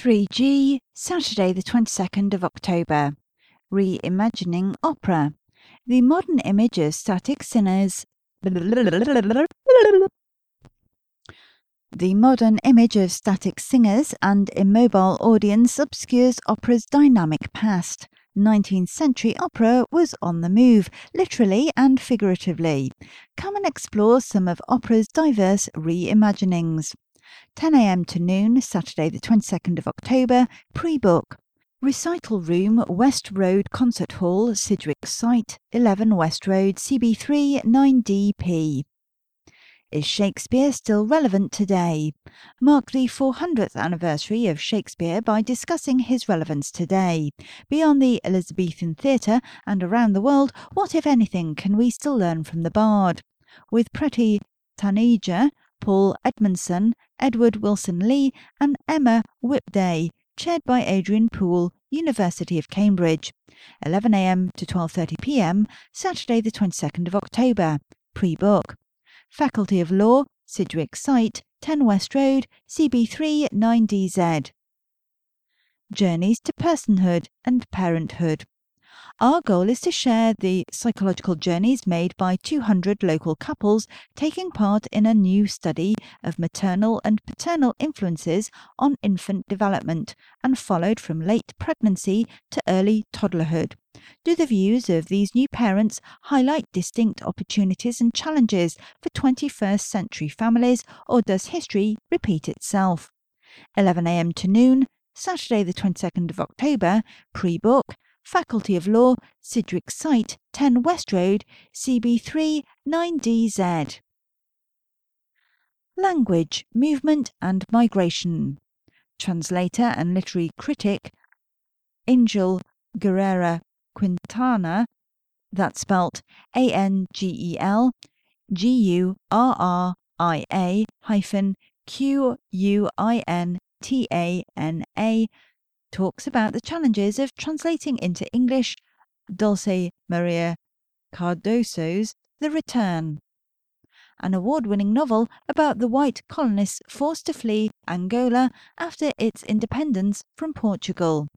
3G, Saturday, the 22nd of October. Reimagining Opera. The modern image of static singers. The modern image of static singers and immobile audience obscures opera's dynamic past. 19th century opera was on the move, literally and figuratively. Come and explore some of opera's diverse reimaginings. 10 a.m. to noon, Saturday, the 22nd of October, pre book. Recital Room, West Road Concert Hall, Sidgwick Site, 11 West Road, CB3 9DP. Is Shakespeare still relevant today? Mark the 400th anniversary of Shakespeare by discussing his relevance today. Beyond the Elizabethan theatre and around the world, what, if anything, can we still learn from the bard? With Preti Taneja, Paul Edmondson, Edward Wilson Lee, and Emma Whipday, chaired by Adrian Poole, University of Cambridge. 11am to 12:30 pm, Saturday the 22nd of October. Pre-book. Faculty of Law, Sidgwick Site, 10 West Road, CB3 9DZ. Journeys to Personhood and Parenthood. Our goal is to share the psychological journeys made by 200 local couples taking part in a new study of maternal and paternal influences on infant development and followed from late pregnancy to early toddlerhood. Do the views of these new parents highlight distinct opportunities and challenges for 21st century families, or does history repeat itself? 11am to noon, Saturday, the 22nd of October, pre book Faculty of Law, Sidgwick Site, 10 West Road, CB3 9DZ. Language, Movement and Migration. Translator and literary critic Angel Gurria Quintana, that's spelt A N G E L G U R R I A hyphen Q U I N T A N A talks about the challenges of translating into English Dulce Maria Cardoso's The Return, an award winning novel about the white colonists forced to flee Angola after its independence from Portugal.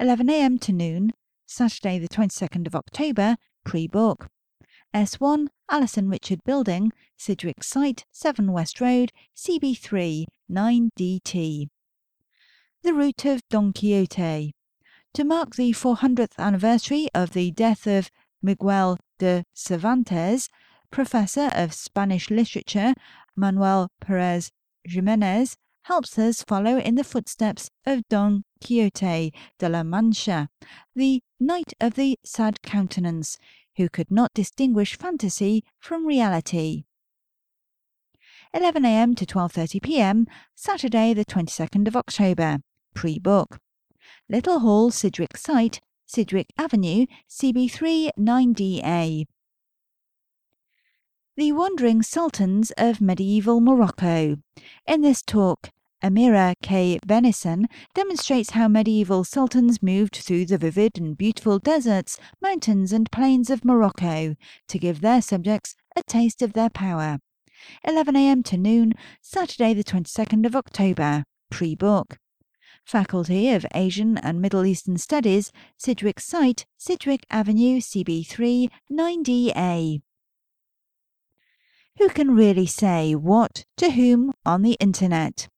11am to noon, Saturday, the 22nd of October, pre book. S1 Alison Richard Building, Sidgwick Site, 7 West Road, CB3 9DT. The Route of Don Quixote. To mark the 400th anniversary of the death of Miguel de Cervantes, professor of Spanish literature Manuel Perez Jimenez helps us follow in the footsteps of Don Quixote de la Mancha, the knight of the sad countenance, who could not distinguish fantasy from reality. 11 a.m. to 12:30 p.m. Saturday the 22nd of October pre-book. Little Hall Sidgwick Site, Sidgwick Avenue, CB3 9DA. The Wandering Sultans of Medieval Morocco. In this talk, Amira K. Bennison demonstrates how medieval sultans moved through the vivid and beautiful deserts, mountains, and plains of Morocco to give their subjects a taste of their power. 11 a.m. to noon, Saturday, the 22nd of October. Pre book. Faculty of Asian and Middle Eastern Studies, Sidgwick Site, Sidgwick Avenue, CB3 9DA. Who can really say what to whom on the Internet?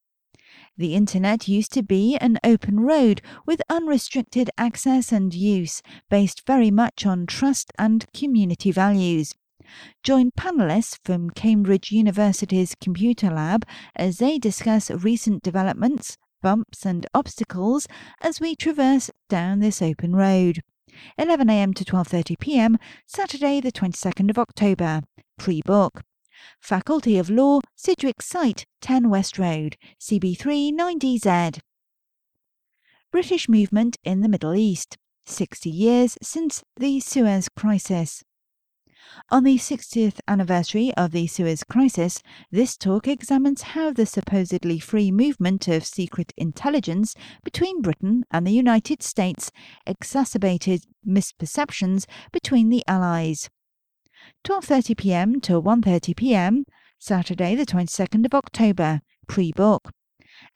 The Internet used to be an open road with unrestricted access and use, based very much on trust and community values. Join panelists from Cambridge University's Computer Lab as they discuss recent developments, bumps and obstacles as we traverse down this open road. 11am to 12:30 pm, Saturday the 22nd of October. Pre-book. Faculty of Law, Sidgwick Site, 10 West Road, CB3 9DZ. British movement in the Middle East. 60 years since the Suez Crisis. On the 60th anniversary of the Suez Crisis, this talk examines how the supposedly free movement of secret intelligence between Britain and the United States exacerbated misperceptions between the Allies. 12:30 p.m. to 1:30 p.m. Saturday the 22nd of October. Pre-book.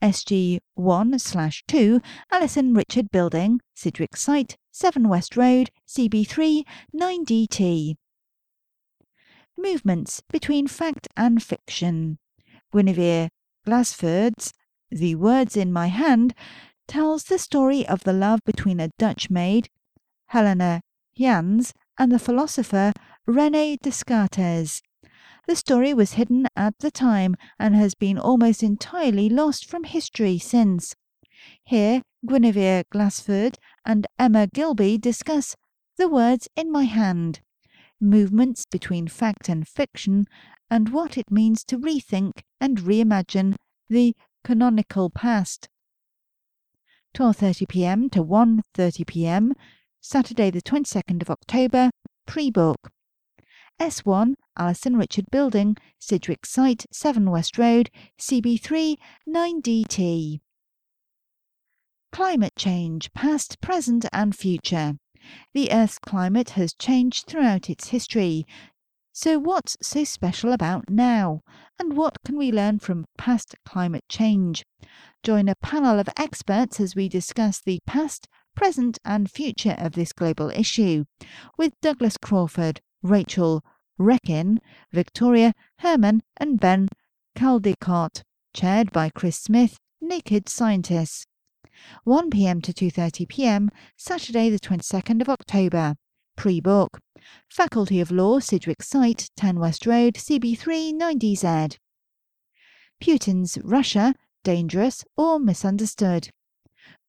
SG1 slash 2, Alison Richard Building, Sidgwick Site, 7 West Road, CB3, 9DT. Movements between fact and fiction. Guinevere Glasfurd's The Words in My Hand tells the story of the love between a Dutch maid, Helena Jans, and the philosopher Rene Descartes. The story was hidden at the time and has been almost entirely lost from history since. Here, Guinevere Glasfurd and Emma Gilby discuss The Words in My Hand, movements between fact and fiction, and what it means to rethink and reimagine the canonical past. 12:30 p.m. to 1:30 p.m. Saturday the 22nd of October, pre-book. S1 Alison Richard Building, Sidgwick Site, 7 West Road, CB3 9DT. Climate change, past, present, and future. The Earth's climate has changed throughout its history. So, what's so special about now? And what can we learn from past climate change? Join a panel of experts as we discuss the past, present, and future of this global issue with Douglas Crawford, Rachel Rekin, Victoria Herman, and Ben Caldecott, chaired by Chris Smith, Naked Scientists. 1 p.m. to 2:30 p.m. Saturday the 22nd of October. Pre-book. Faculty of Law, Sidgwick Site, 10 West Road, CB3 9DZ. Putin's Russia, dangerous or misunderstood.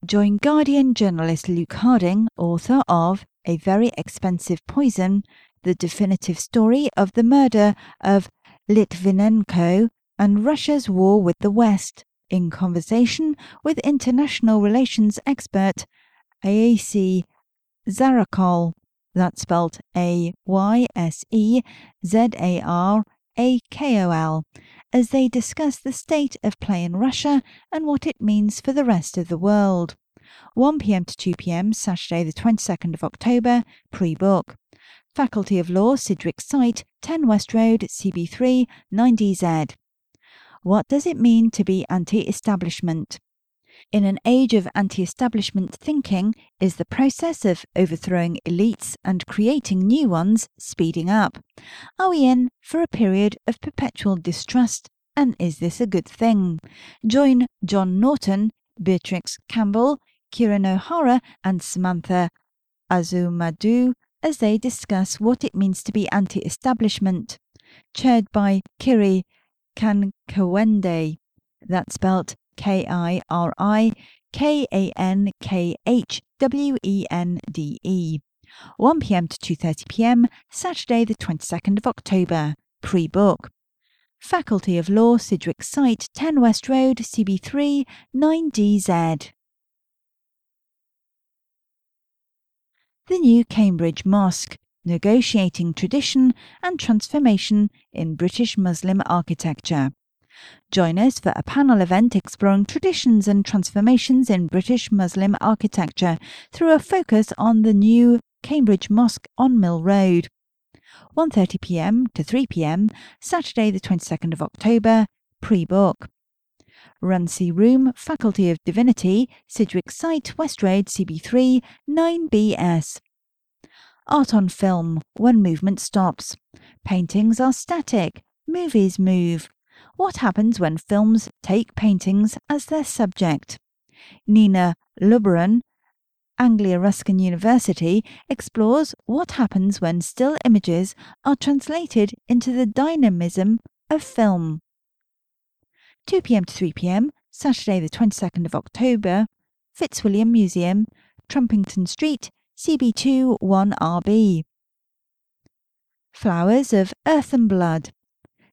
Join Guardian journalist Luke Harding, author of A Very Expensive Poison, the definitive story of the murder of Litvinenko and Russia's war with the West, in conversation with international relations expert Ayse Zarakol, that's spelled A Y S E Z A R A K O L, as they discuss the state of play in Russia and what it means for the rest of the world. 1 pm to 2 pm, Saturday, the 22nd of October, pre book. Faculty of Law, Sidgwick Site, 10 West Road, CB3, 9DZ. What does it mean to be anti establishment? In an age of anti establishment thinking, is the process of overthrowing elites and creating new ones speeding up? Are we in for a period of perpetual distrust? And is this a good thing? Join John Naughton, Beatrix Campbell, Kieran O'Hara, and Samantha Asumadu as they discuss what it means to be anti establishment. Chaired by Kiri Kankhwende, that's spelled K I R I K A N K H W E N D E. 1 pm to 2:30 pm, Saturday the 22nd of October. Pre-book. Faculty of Law, Sidgwick Site, 10 West Road, CB3, 9DZ. The new Cambridge Mosque, negotiating tradition and transformation in British Muslim architecture. Join us for a panel event exploring traditions and transformations in British Muslim architecture through a focus on the new Cambridge Mosque on Mill Road. 1:30 p.m. to 3 p.m. Saturday the 22nd of October, pre-book. Runcie Room, Faculty of Divinity, Sidgwick Site, West Road, CB3, 9BS. Art on film, when movement stops. Paintings are static, movies move. What happens when films take paintings as their subject? Nina Luberon, Anglia Ruskin University, explores what happens when still images are translated into the dynamism of film. 2 pm to 3 pm, Saturday, the 22nd of October, Fitzwilliam Museum, Trumpington Street, CB2 1RB. Flowers of Earth and Blood.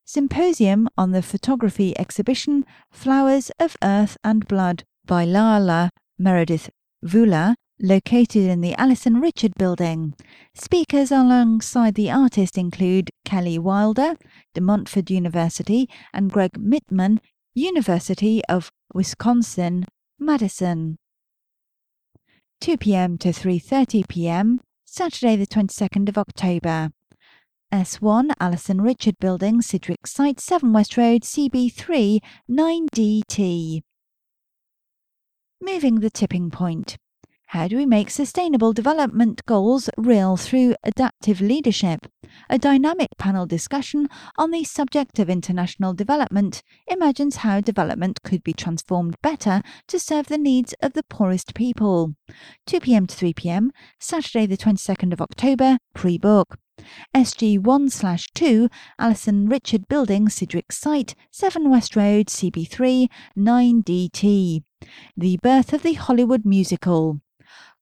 Symposium on the photography exhibition Flowers of Earth and Blood by Lala Meredith Vula, located in the Alison Richard Building. Speakers alongside the artist include Kelly Wilder, De Montfort University, and Gregg Mitman, University of Wisconsin, Madison. 2 p.m. to 3:30 p.m. Saturday the 22nd of October. S1 Alison Richard Building, Sidgwick Site, 7 West Road, CB3 9DT. Moving the tipping point. How do we make sustainable development goals real through adaptive leadership? A dynamic panel discussion on the subject of international development imagines how development could be transformed better to serve the needs of the poorest people. 2 pm to 3 pm, Saturday, the 22nd of October, pre book. SG1 slash 2, Alison Richard Building, Sidgwick Site, 7 West Road, CB3, 9DT. The birth of the Hollywood musical.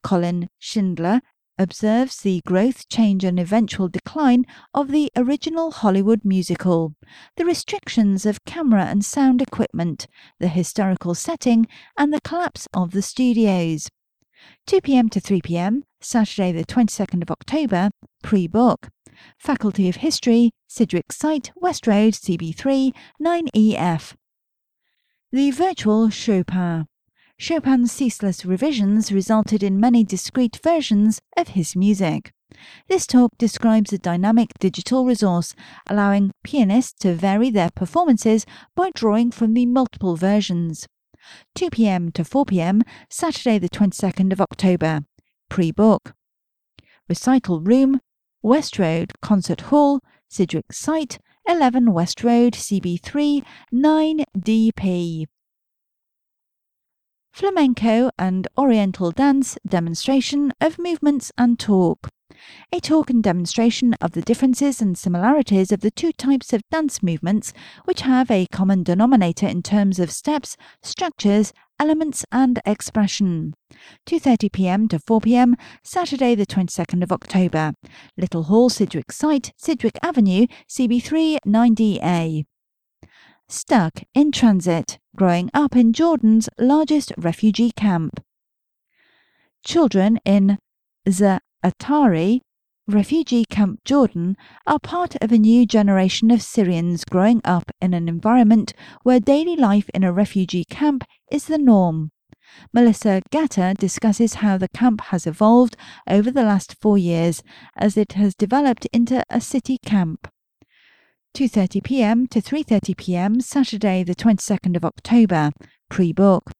Colin Shindler, observes the growth, change, and eventual decline of the original Hollywood musical, the restrictions of camera and sound equipment, the historical setting, and the collapse of the studios. 2 pm to 3 pm, Saturday, the 22nd of October, pre book. Faculty of History, Sidgwick Site, West Road, CB3, 9EF. The virtual Chopin. Chopin's ceaseless revisions resulted in many discrete versions of his music. This talk describes a dynamic digital resource allowing pianists to vary their performances by drawing from the multiple versions. 2 p.m. to 4 p.m., Saturday, the 22nd of October. Pre book. Recital Room, West Road Concert Hall, Sidgwick Site, 11 West Road, CB3, 9DP flamenco and oriental dance demonstration of movements and talk. A talk and demonstration of the differences and similarities of the two types of dance movements, which have a common denominator in terms of steps, structures, elements, and expression. 2:30 p.m. to 4 p.m. Saturday, the 22nd of October. Little Hall, Sidgwick Site, Sidgwick Avenue, CB3 9DA stuck in transit, growing up in Jordan's largest refugee camp. Children in the Zaatari refugee camp Jordan, are part of a new generation of Syrians growing up in an environment where daily life in a refugee camp is the norm. Melissa Gatter discusses how the camp has evolved over the last four years as it has developed into a city camp. 2:30 p.m. to 3:30 p.m. Saturday the 22nd of October, pre-book.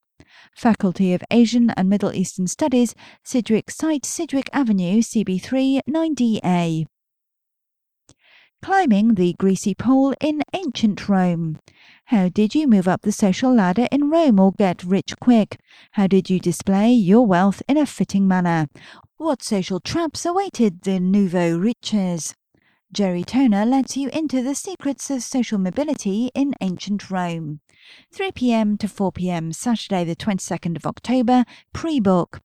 Faculty of Asian and Middle Eastern Studies, Sidgwick Site, Sidgwick Avenue, CB3 9DA. Climbing the greasy pole in ancient Rome. How did you move up the social ladder in Rome or get rich quick? How did you display your wealth in a fitting manner? What social traps awaited the nouveau riches? Jerry Toner lets you into the secrets of social mobility in ancient Rome. 3 pm to 4 pm, Saturday, the 22nd of October, pre book.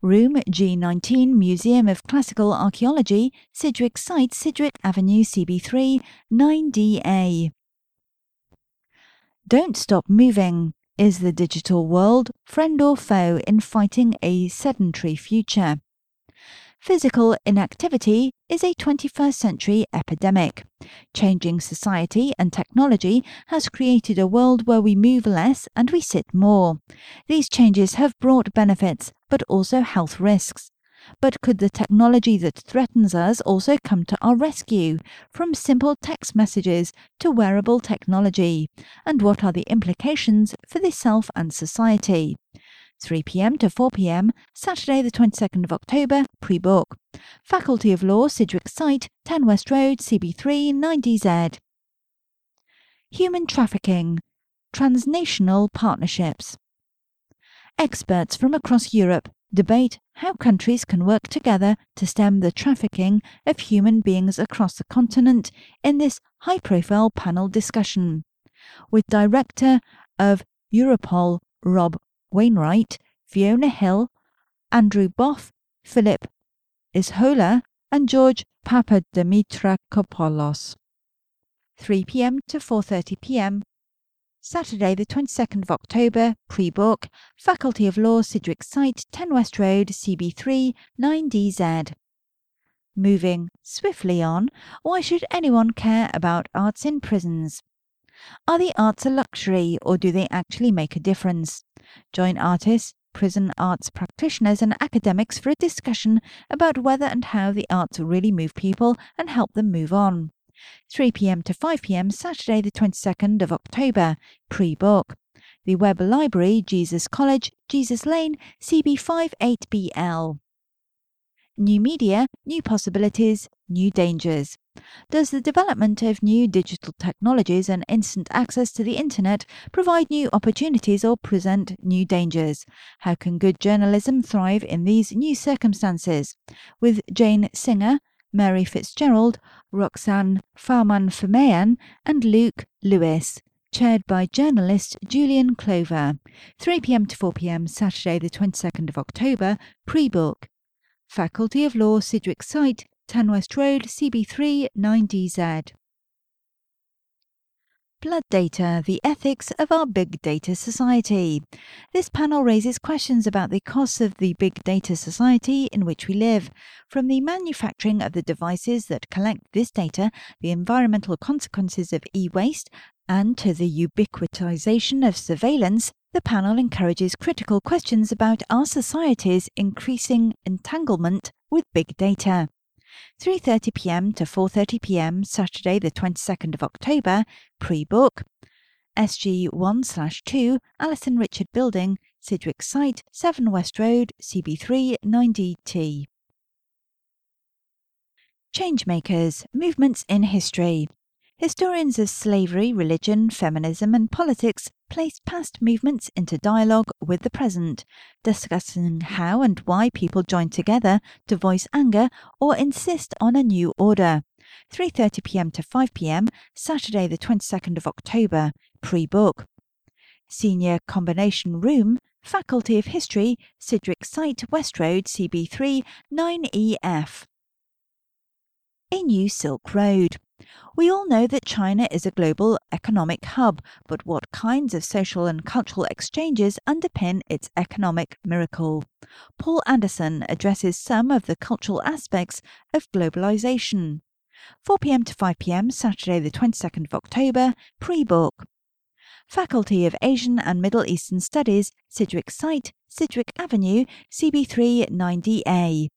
Room G19, Museum of Classical Archaeology, Sidgwick Site, Sidgwick Avenue, CB3, 9DA. Don't stop moving. Is the digital world friend or foe in fighting a sedentary future? Physical inactivity is a 21st century epidemic. Changing society and technology has created a world where we move less and we sit more. These changes have brought benefits, but also health risks. But could the technology that threatens us also come to our rescue, from simple text messages to wearable technology? And what are the implications for the self and society? 3 pm to 4 pm, Saturday, the 22nd of October, pre book. Faculty of Law, Sidgwick Site, 10 West Road, CB3 9DZ. Human Trafficking Transnational Partnerships. Experts from across Europe debate how countries can work together to stem the trafficking of human beings across the continent in this high profile panel discussion. With Director of Europol, Rob Wainwright, Fiona Hill, Andrew Boff, Philip Ishola, and George Papadimitriakopoulos. 3 p.m. to 4:30 p.m. Saturday, the 22nd of October, pre-book, Faculty of Law, Sidgwick Site, 10 West Road, CB3, 9DZ. Moving swiftly on, why should anyone care about arts in prisons? Are the arts a luxury or do they actually make a difference? Join artists, prison arts practitioners, and academics for a discussion about whether and how the arts really move people and help them move on. 3 pm to 5 pm, Saturday, the 22nd of October, pre book. The Webb Library, Jesus College, Jesus Lane, CB58BL. New media, new possibilities, new dangers. Does the development of new digital technologies and instant access to the internet provide new opportunities or present new dangers? How can good journalism thrive in these new circumstances? With Jane Singer, Mary Fitzgerald, Roxanne Farmanfarmaian, and Luke Lewis. Chaired by journalist Julian Clover. 3 pm to 4 pm, Saturday, the 22nd of October, pre book. Faculty of Law, Sidgwick Site, 10 West Road, CB3 9DZ. Blood Data The Ethics of Our Big Data Society. This panel raises questions about the costs of the big data society in which we live, from the manufacturing of the devices that collect this data, the environmental consequences of e waste, and to the ubiquitization of surveillance. The panel encourages critical questions about our society's increasing entanglement with big data. 3:30 p.m. to 4:30 p.m. Saturday the 22nd of October, pre-book. SG 1/2 Alison Richard Building, Sidgwick Site, 7 West Road, CB3 9DT. Changemakers Movements in History. Historians of slavery, religion, feminism, and politics place past movements into dialogue with the present, discussing how and why people join together to voice anger or insist on a new order. 3:30 p.m. to 5 p.m. Saturday the 22nd of October, pre-book. Senior Combination Room, Faculty of History, Sidgwick Site, West Road, CB3 9EF. A new Silk Road. We all know that China is a global economic hub, but what kinds of social and cultural exchanges underpin its economic miracle? Paul Anderson addresses some of the cultural aspects of globalization. 4 pm to 5 pm, Saturday, the 22nd of October, pre book. Faculty of Asian and Middle Eastern Studies, Sidgwick Site, Sidgwick Avenue, CB3 9DA.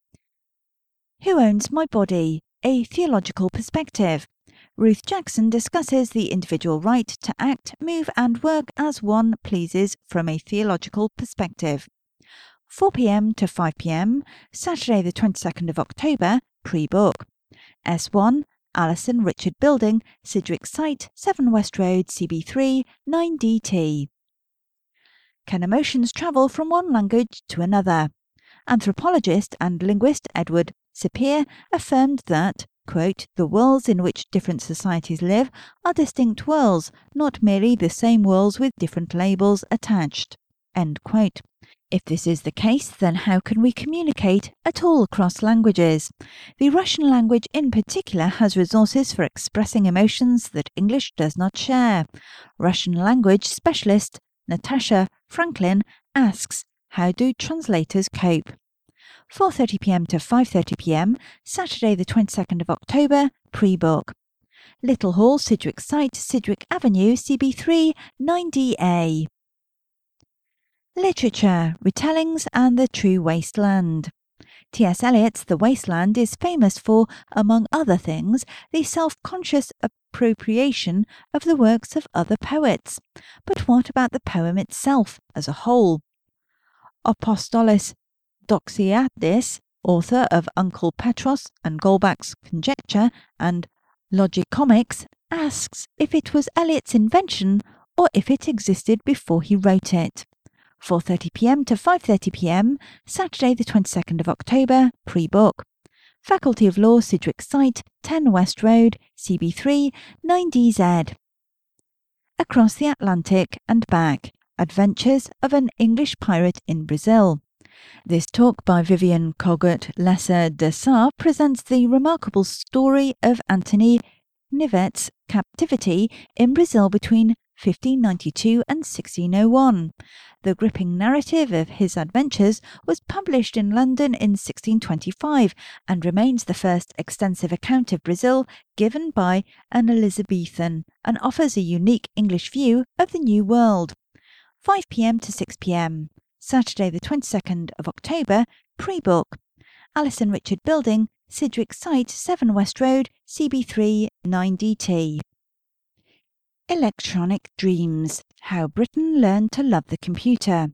Who owns my body? A theological perspective. Ruth Jackson discusses the individual right to act, move, and work as one pleases from a theological perspective. 4 pm to 5 pm, Saturday, the 22nd of October, pre book. S1, Alison Richard Building, Sidgwick Site, 7 West Road, CB3, 9DT. Can emotions travel from one language to another? Anthropologist and linguist Edward Sapir affirmed that Quote, the worlds in which different societies live are distinct worlds, not merely the same worlds with different labels attached. End quote. If this is the case, then how can we communicate at all across languages? The Russian language in particular has resources for expressing emotions that English does not share. Russian language specialist Natasha Franklin asks, how do translators cope? 4:30 p.m. to 5:30 p.m. Saturday the 22nd of October, pre-book. Little Hall, Sidgwick Site, Sidgwick Avenue, CB3 9DA. Literature, Retellings and the True Wasteland. T.S. Eliot's The Wasteland is famous for, among other things, the self conscious appropriation of the works of other poets. But what about the poem itself as a whole? Apostolos Doxiadis, author of Uncle Petros and Goldbach's Conjecture and Logicomix, asks if it was Eliot's invention or if it existed before he wrote it. 4:30 p.m. to 5:30 p.m. Saturday the 22nd of October, pre-book. Faculty of Law, Sidgwick Site, 10 West Road, CB3 9DZ. Across the Atlantic and back. Adventures of an English pirate in Brazil. This talk by Vivian Kogut Lessa de Sa presents the remarkable story of Anthony Knivet's captivity in Brazil between 1592 and 1601. The gripping narrative of his adventures was published in London in 1625 and remains the first extensive account of Brazil given by an Elizabethan and offers a unique English view of the New World. 5 pm to 6 pm. Saturday, the 22nd of October, pre book. Alison Richard Building, Sidgwick Site, 7 West Road, CB3 9DT. Electronic Dreams How Britain Learned to Love the Computer.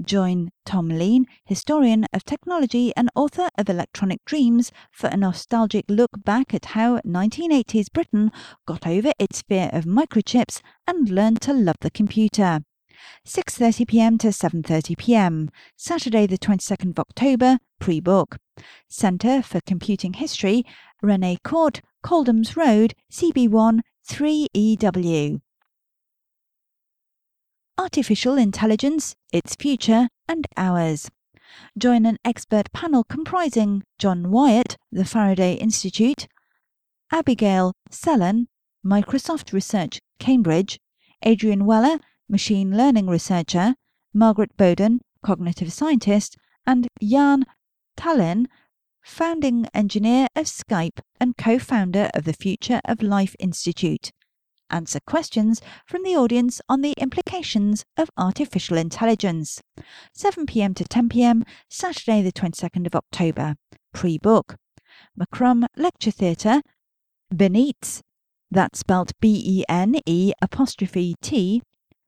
Join Tom Lean, historian of technology and author of Electronic Dreams, for a nostalgic look back at how 1980s Britain got over its fear of microchips and learned to love the computer. 6:30 p.m. to 7:30 p.m. Saturday the 22nd of October, pre-book. Centre for Computing History, Renee Court, Coldhams Road, CB1 3EW. Artificial Intelligence, Its Future and Ours. Join an expert panel comprising John Wyatt, the Faraday Institute, Abigail Sellen, Microsoft Research, Cambridge, Adrian Weller, Machine Learning Researcher, Margaret Boden, Cognitive Scientist, and Jaan Tallinn, founding engineer of Skype and co founder of the Future of Life Institute. Answer questions from the audience on the implications of artificial intelligence. 7 pm to 10 pm, Saturday, the 22nd of October. Pre book. McCrum Lecture Theatre, Benitz, that's spelt B E N E apostrophe T,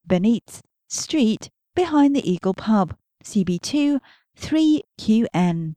Bene't Street, behind the Eagle Pub, CB2 3QN.